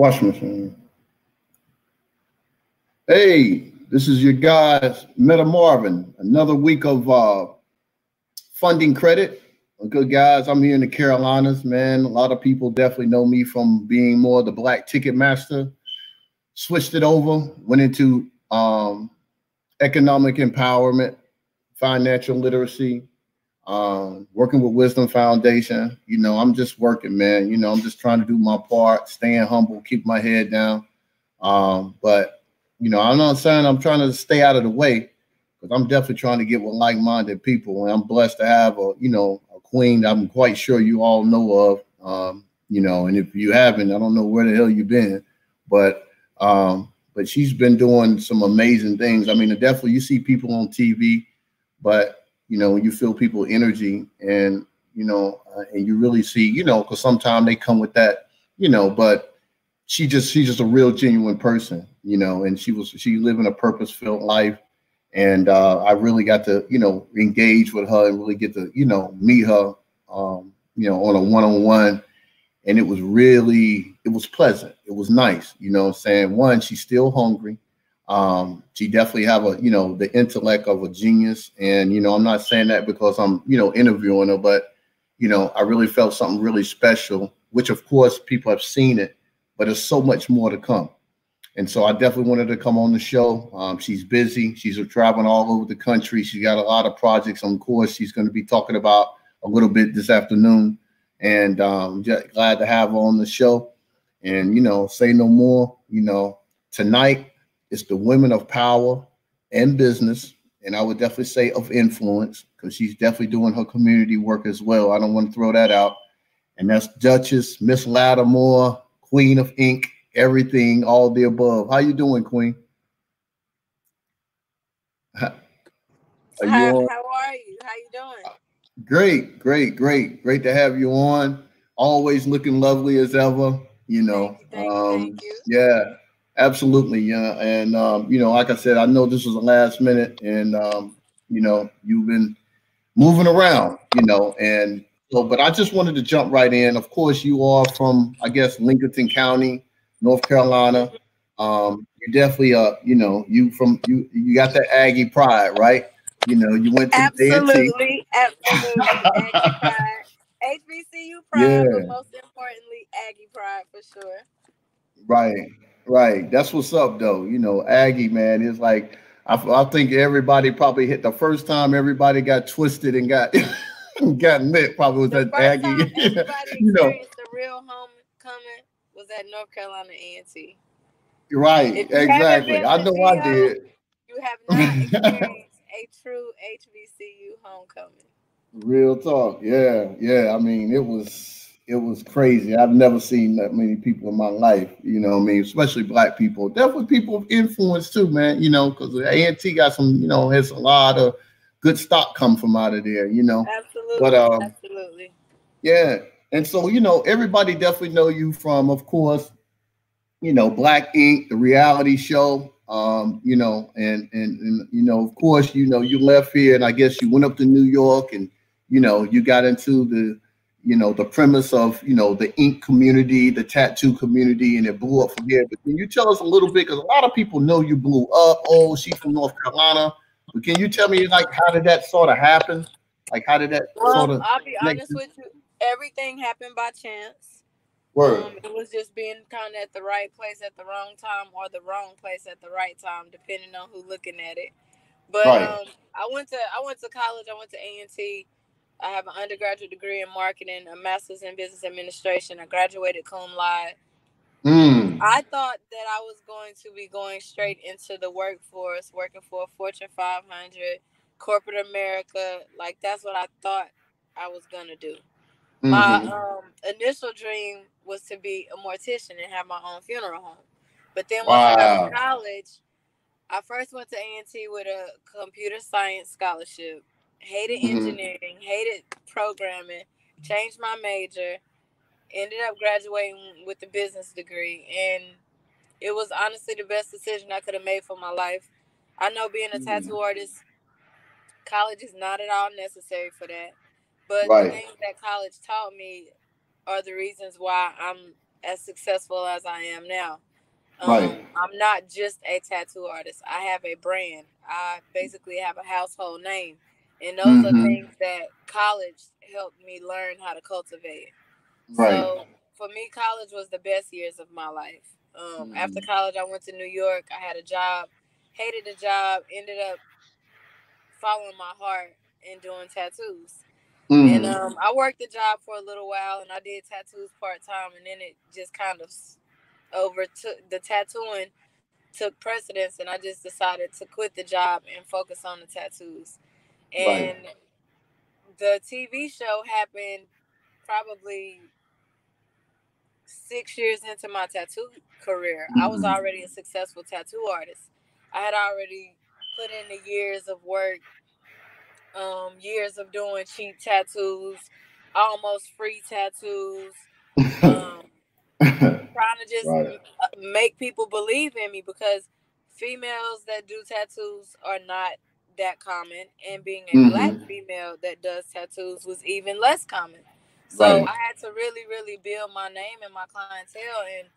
Wash machine. Hey, this is your guys, Meta Marvin. Another week of uh, funding credit. Good guys, I'm here in the Carolinas, man. A lot of people definitely know me from being more the black ticket master. Switched it over, went into um, economic empowerment, financial literacy, um, working with Wisdom Foundation. You know, I'm just working, man. You know, I'm just trying to do my part, staying humble, keep my head down. Um, but you know, I'm not saying I'm trying to stay out of the way because I'm definitely trying to get with like-minded people, and I'm blessed to have a you know a queen. I'm quite sure you all know of. Um, you know, and if you haven't, I don't know where the hell you've been, but um, but she's been doing some amazing things. I mean, definitely you see people on TV, but you know, you feel people energy and, you know, uh, and you really see, you know, because sometimes they come with that, you know, but she just, she's just a real genuine person, you know, and she was, she living a purpose filled life. And uh, I really got to, you know, engage with her and really get to, you know, meet her, um, you know, on a one on one. And it was really, it was pleasant. It was nice, you know I'm saying? One, she's still hungry um, she definitely have a, you know, the intellect of a genius. And, you know, I'm not saying that because I'm, you know, interviewing her, but, you know, I really felt something really special, which of course people have seen it, but there's so much more to come. And so I definitely wanted to come on the show. Um, she's busy. She's traveling all over the country. She's got a lot of projects. Of course, she's going to be talking about a little bit this afternoon. And um, just glad to have her on the show. And, you know, say no more. You know, tonight it's the women of power and business, and I would definitely say of influence because she's definitely doing her community work as well. I don't want to throw that out. And that's Dutchess, Miss Lattimore, Queen of Ink, everything, all the above. How you doing, Queen? Are you how, how are you? How you doing? Great, great, great, great to have you on. Always looking lovely as ever. You know, thank you, thank um, you. yeah. Absolutely, yeah, and um, you know, like I said, I know this was the last minute, and um, you know, you've been moving around, you know, and so, but I just wanted to jump right in. Of course, you are from, I guess, Lincoln County, North Carolina. Um, you definitely, uh, you know, you from you, you got that Aggie pride, right? You know, you went to absolutely, absolutely, Aggie pride, HBCU pride, yeah. but most importantly, Aggie pride for sure. Right. Right. That's what's up, though. You know, Aggie, man, is like I, I think everybody probably hit the first time everybody got twisted and got got lit. Probably was the that Aggie. you know, the real homecoming was at North Carolina A&T. Right. Exactly. I know I did. You have not experienced a true HBCU homecoming. Real talk. Yeah. Yeah. I mean, it was it was crazy. I've never seen that many people in my life, you know I mean, especially black people. Definitely people of influence too, man, you know, because A&T got some, you know, has a lot of good stock come from out of there, you know. Absolutely. But um, absolutely. Yeah. And so, you know, everybody definitely know you from, of course, you know, Black Ink, the reality show. Um, you know, and and and you know, of course, you know, you left here and I guess you went up to New York and you know, you got into the you know, the premise of, you know, the ink community, the tattoo community, and it blew up from here. But can you tell us a little bit? Because a lot of people know you blew up. Oh, she's from North Carolina. But can you tell me, like, how did that sort of happen? Like, how did that well, sort of. I'll be honest with you. Everything happened by chance. Word. Um, it was just being kind of at the right place at the wrong time or the wrong place at the right time, depending on who looking at it. But right. um, I went to I went to college. I went to A and T I have an undergraduate degree in marketing, a master's in business administration. I graduated cum laude. Mm. I thought that I was going to be going straight into the workforce, working for a Fortune 500, corporate America. Like that's what I thought I was gonna do. Mm-hmm. My um, initial dream was to be a mortician and have my own funeral home. But then when wow. I got to college, I first went to A&T with a computer science scholarship hated mm-hmm. engineering, hated programming, changed my major, ended up graduating with a business degree, and it was honestly the best decision I could have made for my life. I know being a mm-hmm. tattoo artist, college is not at all necessary for that. But right. the things that college taught me are the reasons why I'm as successful as I am now. Um, right. I'm not just a tattoo artist. I have a brand. I basically have a household name. And those mm-hmm. are things that college helped me learn how to cultivate. Right. So for me, college was the best years of my life. Um, mm-hmm. After college, I went to New York. I had a job, hated the job, ended up following my heart and doing tattoos. Mm-hmm. And um, I worked the job for a little while, and I did tattoos part time, and then it just kind of overtook the tattooing took precedence, and I just decided to quit the job and focus on the tattoos. And right. the TV show happened probably six years into my tattoo career. Mm-hmm. I was mm-hmm. already a successful tattoo artist. I had already put in the years of work um, years of doing cheap tattoos, almost free tattoos, um, trying to just right. make people believe in me because females that do tattoos are not that common, and being a mm-hmm. black female that does tattoos was even less common. So right. I had to really, really build my name and my clientele. And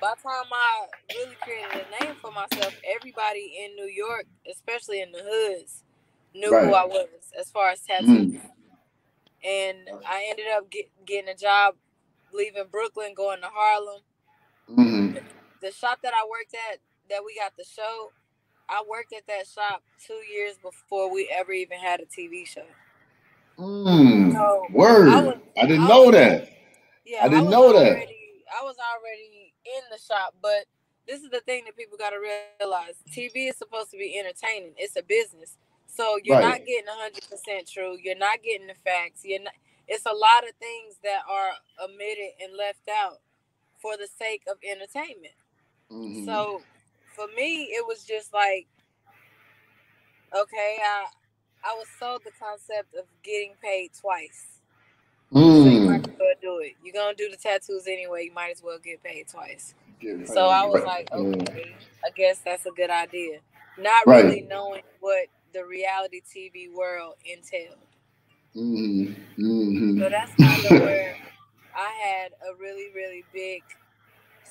by the time I really created a name for myself, everybody in New York, especially in the hoods, knew right. who I was as far as tattoos. Mm. And I ended up get, getting a job leaving Brooklyn, going to Harlem. Mm-hmm. The shop that I worked at, that we got the show, I worked at that shop two years before we ever even had a TV show. Mm, so word. I, was, I didn't I know was, that. Yeah, I didn't I know already, that. I was already in the shop, but this is the thing that people got to realize. TV is supposed to be entertaining. It's a business. So you're right. not getting 100% true. You're not getting the facts. You're not, it's a lot of things that are omitted and left out for the sake of entertainment. Mm-hmm. So for me, it was just like, okay, I I was sold the concept of getting paid twice. Mm. So you might as well do it. You're gonna do the tattoos anyway. You might as well get paid twice. Get so I was like, okay, I guess that's a good idea. Not right. really knowing what the reality TV world entailed. Mm-hmm. Mm-hmm. So that's kind of where I had a really, really big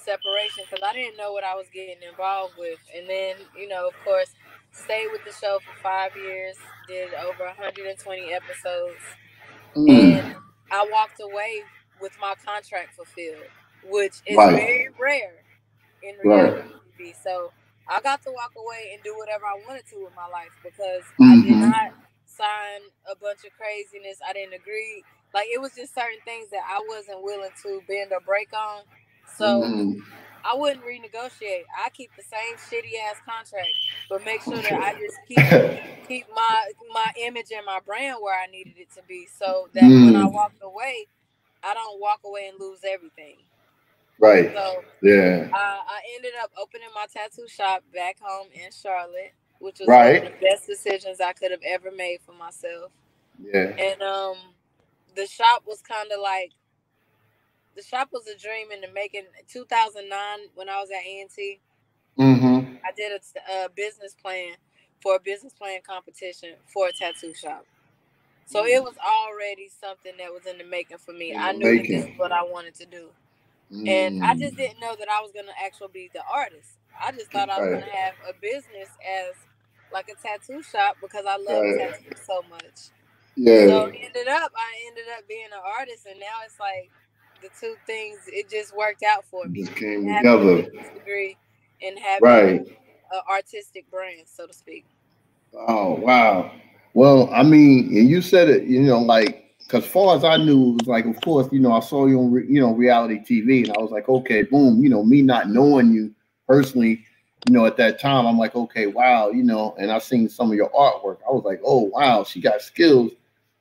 separation because I didn't know what I was getting involved with. And then, you know, of course, stayed with the show for five years, did over 120 episodes. Mm. And I walked away with my contract fulfilled, which is right. very rare in reality right. TV. So I got to walk away and do whatever I wanted to with my life because mm-hmm. I did mm-hmm. not sign a bunch of craziness. I didn't agree. Like it was just certain things that I wasn't willing to bend or break on. So mm-hmm. I wouldn't renegotiate. I keep the same shitty ass contract, but make sure that I just keep keep my my image and my brand where I needed it to be, so that mm. when I mm. walk away, I don't walk away and lose everything. Right. So yeah, I, I ended up opening my tattoo shop back home in Charlotte, which was right. one of the best decisions I could have ever made for myself. Yeah. And um, the shop was kind of like the shop was a dream in the making. 2009, when I was at A&T, mm-hmm. I did a, a, business plan for a business plan competition for a tattoo shop. So mm-hmm. it was already something that was in the making for me. I knew that this is what I wanted to do. Mm. And I just mm. didn't know that I was gonna actually be the artist. I just thought I was gonna have a business as like a tattoo shop because I love tattoos so much. Yeah. So ended up I ended up being an artist and now it's like the two things it just worked out for me. Just came having together. Degree and having right. an artistic brand, so to speak. Oh wow. Well, I mean, and you said it, you know, like because far as I knew, it was like, of course, you know, I saw you on, re, you know, reality TV, and I was like, okay, boom, you know, me not knowing you personally, you know, at that time, I'm like, okay, wow, you know, and I seen some of your artwork. I was like, oh wow, she got skills.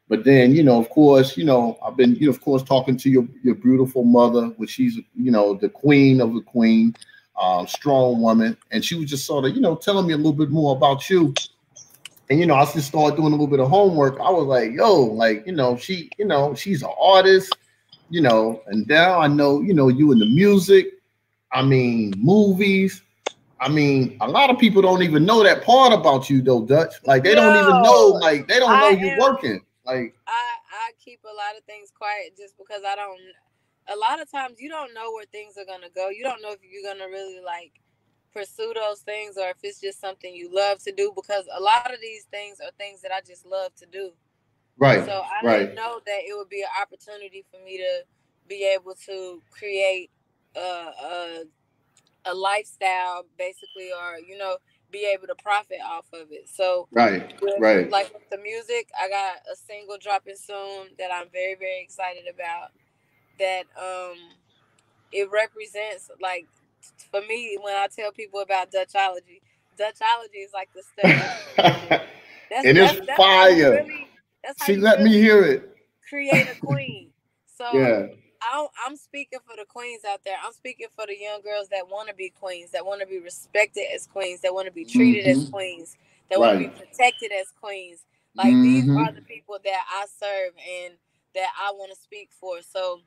But then, you know, of course, you know, I've been, you know, of course, talking to your your beautiful mother, which she's, you know, the queen of the queen, um, strong woman, and she was just sort of, you know, telling me a little bit more about you and you know, I just started doing a little bit of homework. I was like, yo, like, you know, she, you know, she's an artist, you know, and now I know, you know, you in the music, I mean, movies. I mean, a lot of people don't even know that part about you though, Dutch. Like they no, don't even know, like they don't know I you're am, working. Like I, I keep a lot of things quiet just because I don't a lot of times you don't know where things are gonna go. You don't know if you're gonna really like pursue those things or if it's just something you love to do because a lot of these things are things that I just love to do. Right. So I right. didn't know that it would be an opportunity for me to be able to create a, a, a lifestyle basically or you know be able to profit off of it. So right, with, right. Like with the music, I got a single dropping soon that I'm very very excited about. That um, it represents like for me when I tell people about Dutchology, Dutchology is like the stuff. that's, and it's that's, fire. Really, that's she let really me hear it. Create a queen. So yeah. I, am speaking for the queens out there. I'm speaking for the young girls that want to be queens, that want to be respected as queens, that want to be treated mm-hmm. as queens, that right. want to be protected as queens. Like mm-hmm. these are the people that I serve and that I want to speak for. So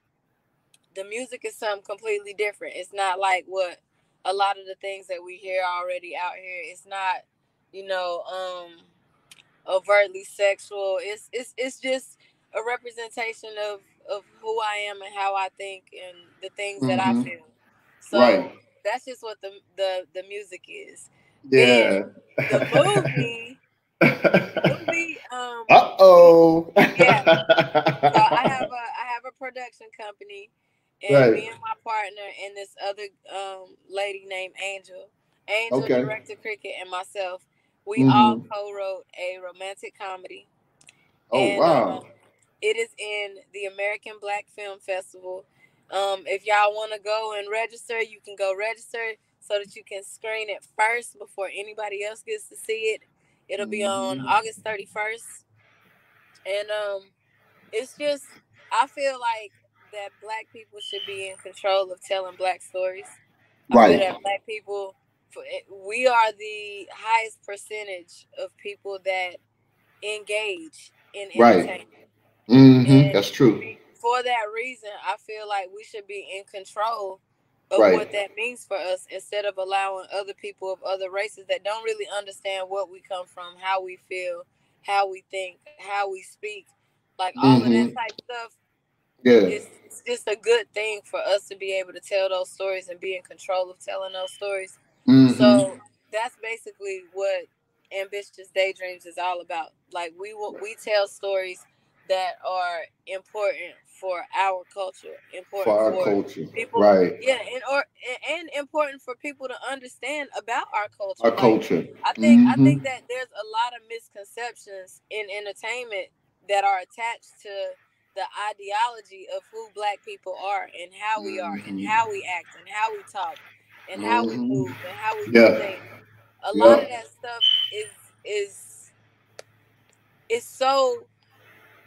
the music is something completely different. It's not like what a lot of the things that we hear already out here. It's not, you know, um overtly sexual. It's it's it's just a representation of of who I am and how I think and the things mm-hmm. that I mm-hmm. feel. So right. that's just what the the the music is. Yeah. the movie. movie um, uh oh. yeah. So I have a I have a production company, and right. me and my partner and this other um, lady named Angel, Angel okay. director cricket, and myself. We mm-hmm. all co-wrote a romantic comedy. Oh and, wow! Um, it is in the American Black Film Festival. Um, if y'all want to go and register, you can go register so that you can screen it first before anybody else gets to see it. It'll be on mm-hmm. August 31st. And um, it's just, I feel like that black people should be in control of telling black stories. Right. that black people, we are the highest percentage of people that engage in entertainment. Right. Mm-hmm. That's true. For that reason, I feel like we should be in control of right. what that means for us instead of allowing other people of other races that don't really understand what we come from, how we feel, how we think, how we speak, like all mm-hmm. of that mm-hmm. type stuff. Yeah. It's, it's just a good thing for us to be able to tell those stories and be in control of telling those stories. Mm-hmm. So that's basically what ambitious daydreams is all about. Like we will, we tell stories that are important for our culture, important for our for culture, people, right? Yeah, and or and important for people to understand about our culture. Our like, culture. I think mm-hmm. I think that there's a lot of misconceptions in entertainment that are attached to the ideology of who black people are and how we are and mm-hmm. how we act and how we talk and how we mm-hmm. move and how we yeah. do things. A yeah. lot of that stuff is is is so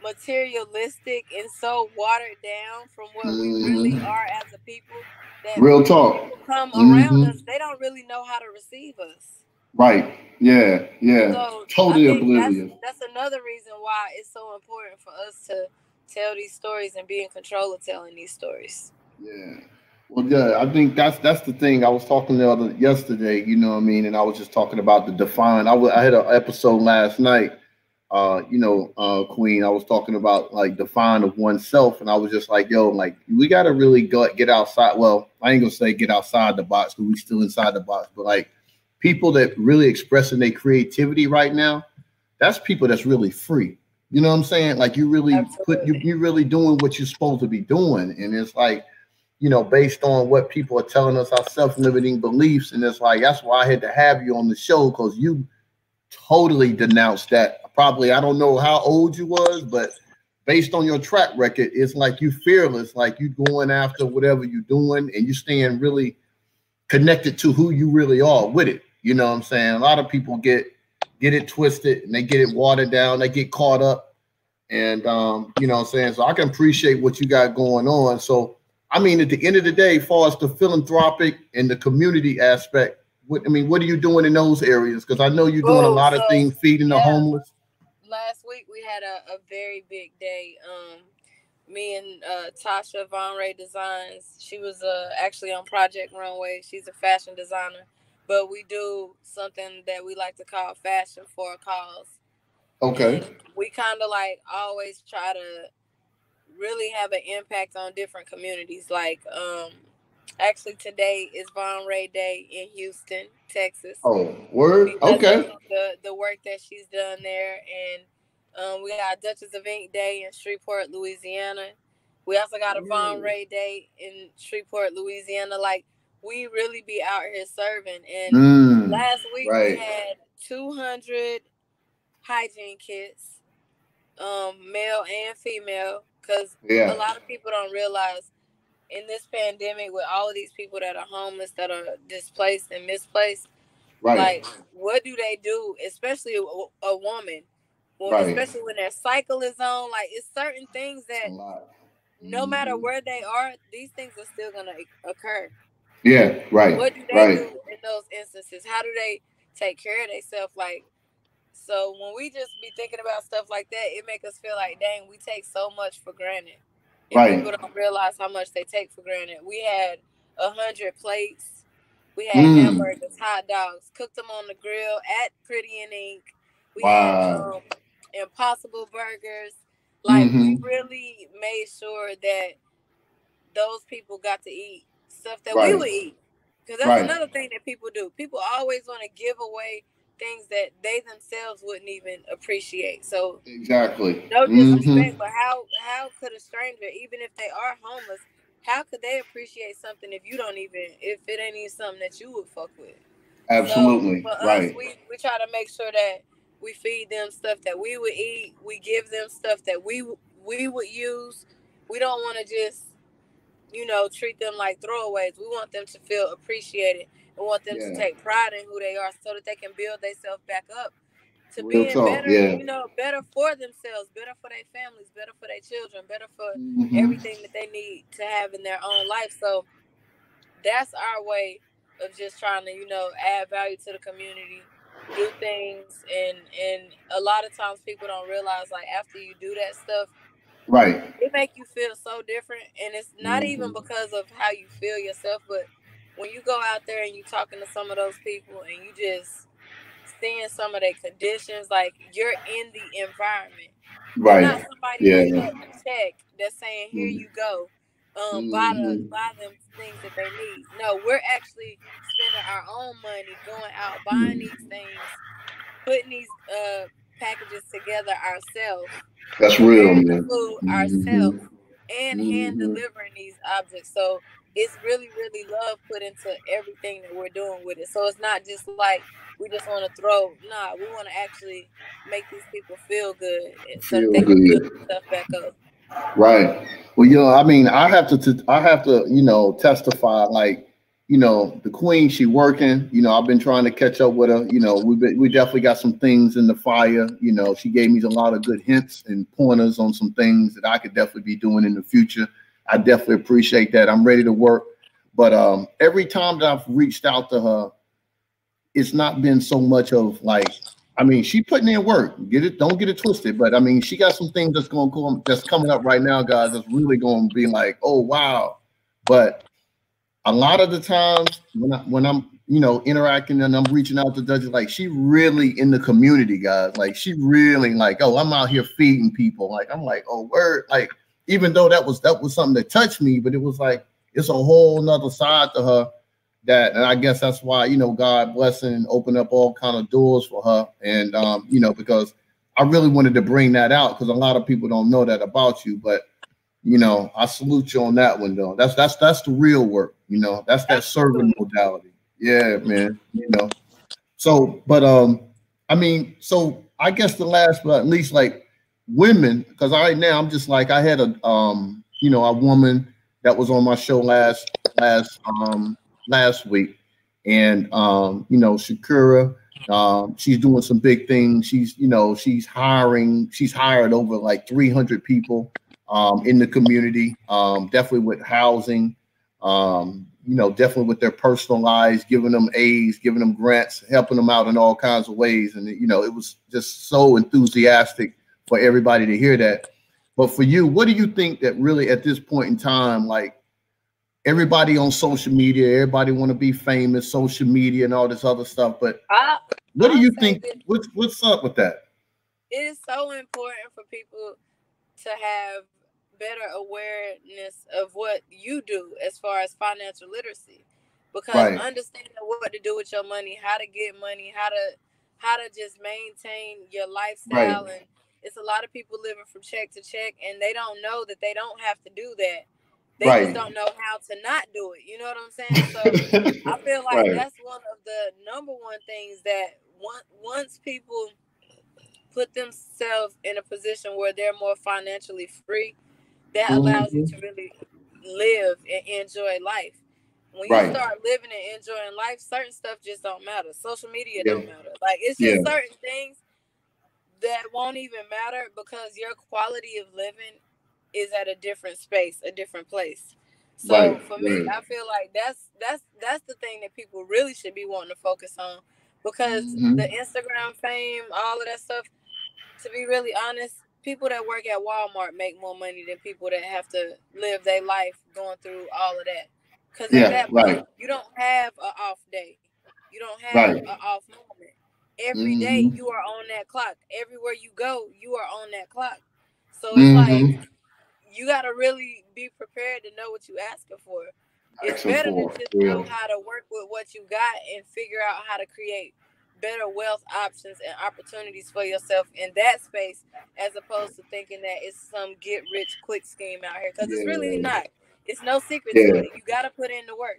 materialistic and so watered down from what mm-hmm. we really mm-hmm. are as a people that real talk come around mm-hmm. us they don't really know how to receive us right yeah yeah so totally oblivious that's, that's another reason why it's so important for us to tell these stories and be in control of telling these stories yeah well, yeah, I think that's that's the thing. I was talking the other yesterday, you know what I mean, and I was just talking about the define. I, w- I had an episode last night uh, you know, uh, Queen, I was talking about like define of oneself, and I was just like, yo, like we gotta really go get outside. Well, I ain't gonna say get outside the box because we still inside the box, but like people that really expressing their creativity right now, that's people that's really free. You know what I'm saying? Like you really Absolutely. put you you really doing what you're supposed to be doing, and it's like, you know, based on what people are telling us our self-limiting beliefs, and it's like that's why I had to have you on the show because you totally denounced that probably I don't know how old you was, but based on your track record, it's like you fearless, like you going after whatever you're doing, and you staying really connected to who you really are with it. You know what I'm saying? A lot of people get get it twisted and they get it watered down, they get caught up. And um, you know what I'm saying? So I can appreciate what you got going on. So I mean, at the end of the day, as far as the philanthropic and the community aspect, what I mean, what are you doing in those areas? Because I know you're doing a lot of things, feeding yeah. the homeless last week we had a, a very big day. Um, me and uh, Tasha Von Ray Designs. She was uh, actually on Project Runway. She's a fashion designer, but we do something that we like to call fashion for a cause. Okay. And we kind of like always try to really have an impact on different communities. Like, um, actually today is Von Ray Day in Houston, Texas. Oh, word. Okay. The the work that she's done there, and um, we got Dutchess of Ink Day in Shreveport, Louisiana. We also got a Von Ray Day in Shreveport, Louisiana. Like we really be out here serving. And mm, last week right. we had 200 hygiene kits, um, male and female, because yeah. a lot of people don't realize in this pandemic with all of these people that are homeless, that are displaced and misplaced. Right. Like, what do they do, especially a, a woman? Well, right. especially when their cycle is on, like it's certain things that no mm-hmm. matter where they are, these things are still gonna occur. Yeah, right. What do they right. do in those instances? How do they take care of themselves? Like, so when we just be thinking about stuff like that, it make us feel like, dang, we take so much for granted. And right. people don't realize how much they take for granted. We had a hundred plates. We had mm. hamburgers, hot dogs, cooked them on the grill at Pretty and Ink. We wow. had um, Impossible Burgers. Like mm-hmm. we really made sure that those people got to eat stuff that right. we would eat. Because that's right. another thing that people do. People always want to give away things that they themselves wouldn't even appreciate. So exactly, no disrespect, mm-hmm. but how how could a stranger, even if they are homeless, how could they appreciate something if you don't even if it ain't even something that you would fuck with? Absolutely, so right. Us, we we try to make sure that we feed them stuff that we would eat. We give them stuff that we we would use. We don't want to just, you know, treat them like throwaways. We want them to feel appreciated. We want them yeah. to take pride in who they are, so that they can build themselves back up to Real being talk, better. Yeah. You know, better for themselves, better for their families, better for their children, better for mm-hmm. everything that they need to have in their own life. So that's our way of just trying to, you know, add value to the community do things and and a lot of times people don't realize like after you do that stuff right it make you feel so different and it's not mm-hmm. even because of how you feel yourself but when you go out there and you talking to some of those people and you just seeing some of their conditions like you're in the environment right not somebody yeah. check that's saying here mm-hmm. you go um, mm-hmm. buy the buy them things that they need. No, we're actually spending our own money, going out buying these things, putting these uh packages together ourselves. That's real, man. Food mm-hmm. ourselves and mm-hmm. hand delivering these objects. So it's really, really love put into everything that we're doing with it. So it's not just like we just want to throw. Nah, we want to actually make these people feel good so feel can build stuff back up. Right. Well, you know, I mean, I have to, t- I have to, you know, testify like, you know, the queen, she working. You know, I've been trying to catch up with her. You know, we we definitely got some things in the fire. You know, she gave me a lot of good hints and pointers on some things that I could definitely be doing in the future. I definitely appreciate that. I'm ready to work. But um, every time that I've reached out to her, it's not been so much of like I mean, she putting in work. Get it, don't get it twisted. But I mean, she got some things that's going to come that's coming up right now, guys. That's really going to be like, oh wow. But a lot of the times when I, when I'm you know interacting and I'm reaching out to Dutchess, like she really in the community, guys. Like she really like, oh, I'm out here feeding people. Like I'm like, oh word. Like even though that was that was something that touched me, but it was like it's a whole nother side to her that and i guess that's why you know god blessing and open up all kind of doors for her. And um you know because i really wanted to bring that out because a lot of people don't know that about you but you know i salute you on that one though. That's that's that's the real work you know? That's that serving modality. Yeah man you know? So but um i mean so i guess the last but at least like women because right now i'm just like i had a um you know a woman that was on my show last last um last week, and um, you know, Shakira, um, she's doing some big things. She's, you know, she's hiring. She's hired over like 300 people um, in the community. Um, definitely with housing. Um, you know, definitely with their personal lives, giving them aids, giving them grants, helping them out in all kinds of ways. And you know, it was just so enthusiastic for everybody to hear that. But for you, what do you think that really at this point in time, like everybody on social media, everybody want to be famous, social media, and all this other stuff. But I, what do you think? What's what's up with that? It is so important for people to have better awareness of what you do as far as financial literacy because right. understanding what to do with your money how to get money how to how to just maintain your lifestyle right. and it's a lot of people living from check to check and they don't know that they don't have to do that they right. just don't know how to not do it you know what i'm saying so i feel like that's one of the number one things that once people put themselves in a position where they're more financially free, that mm-hmm. allows you to really live and enjoy life. When you right. start living and enjoying life, certain stuff just don't matter. Social media yeah. don't matter. Like it's just yeah. certain things that won't even matter because your quality of living is at a different space, a different place. So right. for me, right. I feel like that's that's that's the thing that people really should be wanting to focus on because mm-hmm. the Instagram fame, all of that stuff, to be really honest, people that work at Walmart make more money than people that have to live their life going through all of that. Because yeah, at that point, right. you don't have an off day. You don't have right. an off moment. Every mm-hmm. day you are on that clock. Everywhere you go, you are on that clock. So it's mm-hmm. like you got to really be prepared to know what you're asking for. It's better to just yeah. know how to work with what you got and figure out how to create better wealth options and opportunities for yourself in that space as opposed to thinking that it's some get rich quick scheme out here because yeah. it's really not it's no secret yeah. to it you got to put in the work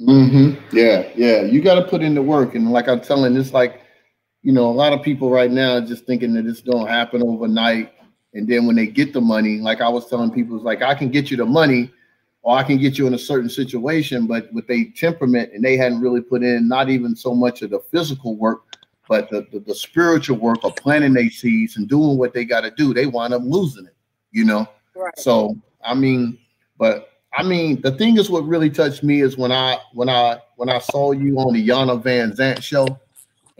mm-hmm yeah yeah you got to put in the work and like i'm telling it's like you know a lot of people right now are just thinking that it's going to happen overnight and then when they get the money like i was telling people it's like i can get you the money or I can get you in a certain situation, but with a temperament and they hadn't really put in not even so much of the physical work, but the, the, the spiritual work of planting their seeds and doing what they got to do, they wind up losing it, you know? Right. So, I mean, but I mean, the thing is what really touched me is when I when I when I saw you on the Iyanla Vanzant show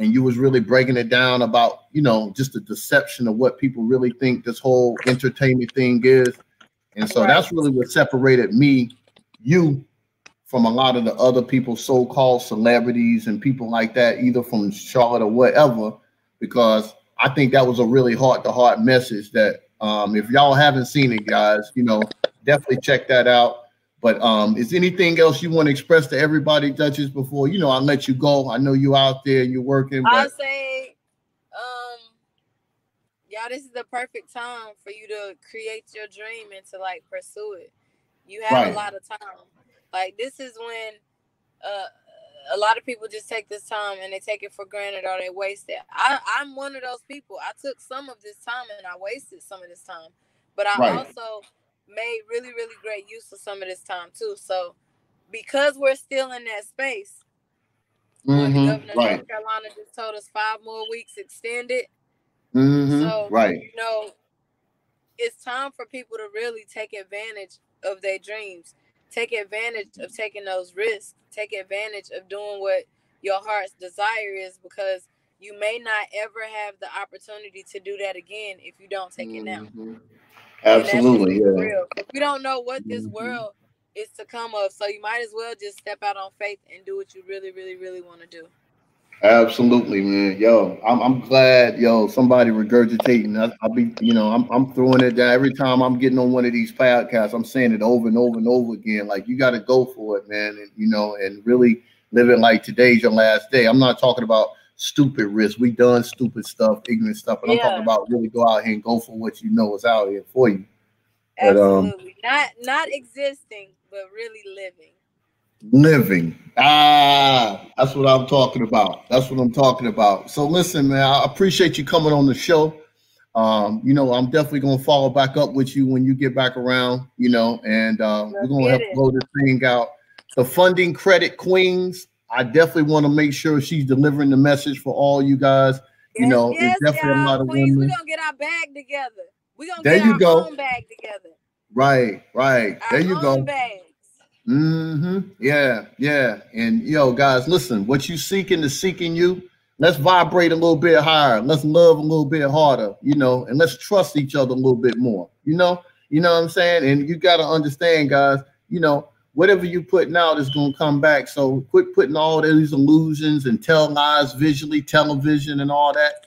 and you was really breaking it down about, you know, just the deception of what people really think this whole entertainment thing is and so right. that's really what separated me, you, from a lot of the other people, so-called celebrities and people like that, either from Charlotte or whatever, because I think that was a really heart-to-heart message that um, if y'all haven't seen it, guys, you know, definitely check that out. But um, is anything else you want to express to everybody, Dutchess, before you know I let you go? I know you out there and you're working. But... I'll say y'all, this is the perfect time for you to create your dream and to like pursue it. You have right. a lot of time. Like this is when uh, a lot of people just take this time and they take it for granted or they waste it. I, I'm one of those people. I took some of this time and I wasted some of this time, but I right. also made really, really great use of some of this time too. So because we're still in that space, mm-hmm. the governor right. of North Carolina just told us five more weeks extended. Mm-hmm. So, right. You know, it's time for people to really take advantage of their dreams, take advantage of taking those risks, take advantage of doing what your heart's desire is because you may not ever have the opportunity to do that again if you don't take it now. Absolutely. Yeah. Real. We don't know what this mm-hmm. world is to come of. So you might as well just step out on faith and do what you really, really, really want to do. Absolutely, man. Yo, I'm, I'm glad, yo, somebody regurgitating. I, will be, you know, I'm, I'm throwing it down every time I'm getting on one of these podcasts. I'm saying it over and over and over again. Like, you got to go for it, man. And, you know, and really live it like today's your last day. I'm not talking about stupid risk. We done stupid stuff, ignorant stuff. and yeah. I'm talking about really go out here and go for what you know is out here for you. Absolutely. But, um, not, not existing, but really living living. Ah, that's what I'm talking about. That's what I'm talking about. So listen, man, I appreciate you coming on the show. Um, you know, I'm definitely gonna follow back up with you when you get back around, you know, and uh, we're gonna have to blow this thing out. The funding credit queens, I definitely want to make sure she's delivering the message for all you guys. Yes, you know, yes, it's definitely a lot of women. We're gonna get our bag together. We're gonna there get you our go. own bag together. Right, right. Our there you go. Mm-hmm. Yeah, yeah. And yo, guys, listen, what you seeking is seeking you. Let's vibrate a little bit higher. Let's love a little bit harder, you know, and let's trust each other a little bit more. You know, you know what I'm saying? And you got to understand, guys, you know, whatever you're putting out is gonna come back. So quit putting all these illusions and tell lies visually, television, and all that.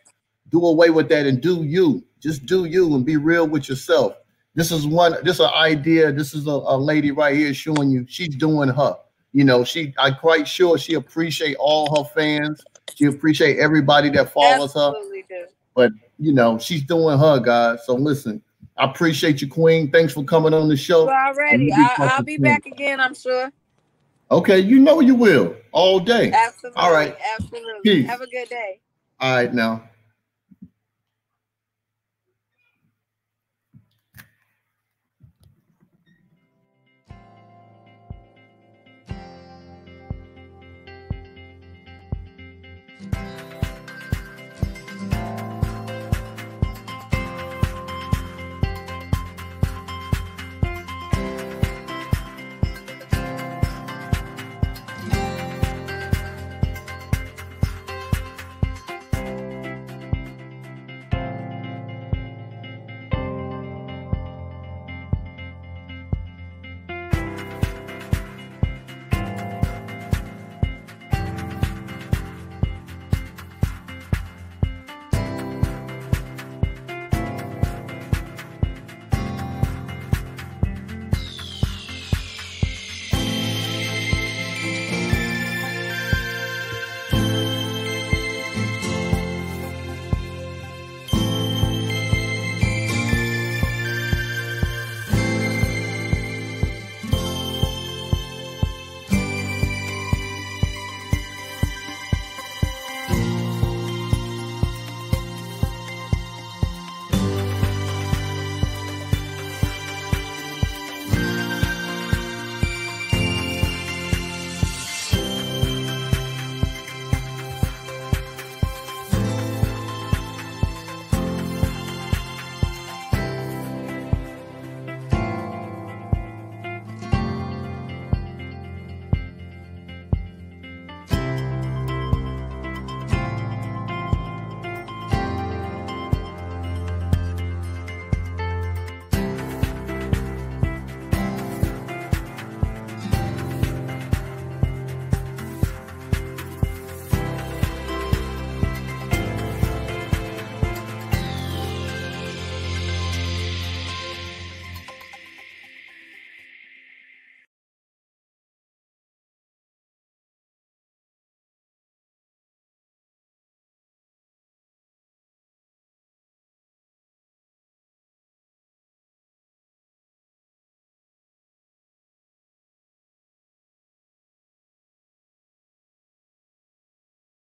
Do away with that and do you. Just do you and be real with yourself. This is one. This is an idea. This is a, a lady right here showing you she's doing her. You know, she. I'm quite sure she appreciate all her fans. She appreciate everybody that follows Absolutely her. do. But you know, she's doing her, guys. So listen, I appreciate you, Queen. Thanks for coming on the show. Already, And you be I, I'll be back again. I'm sure. Okay, you know you will all day. Absolutely. All right. Absolutely. Peace. Have a good day. All right, now.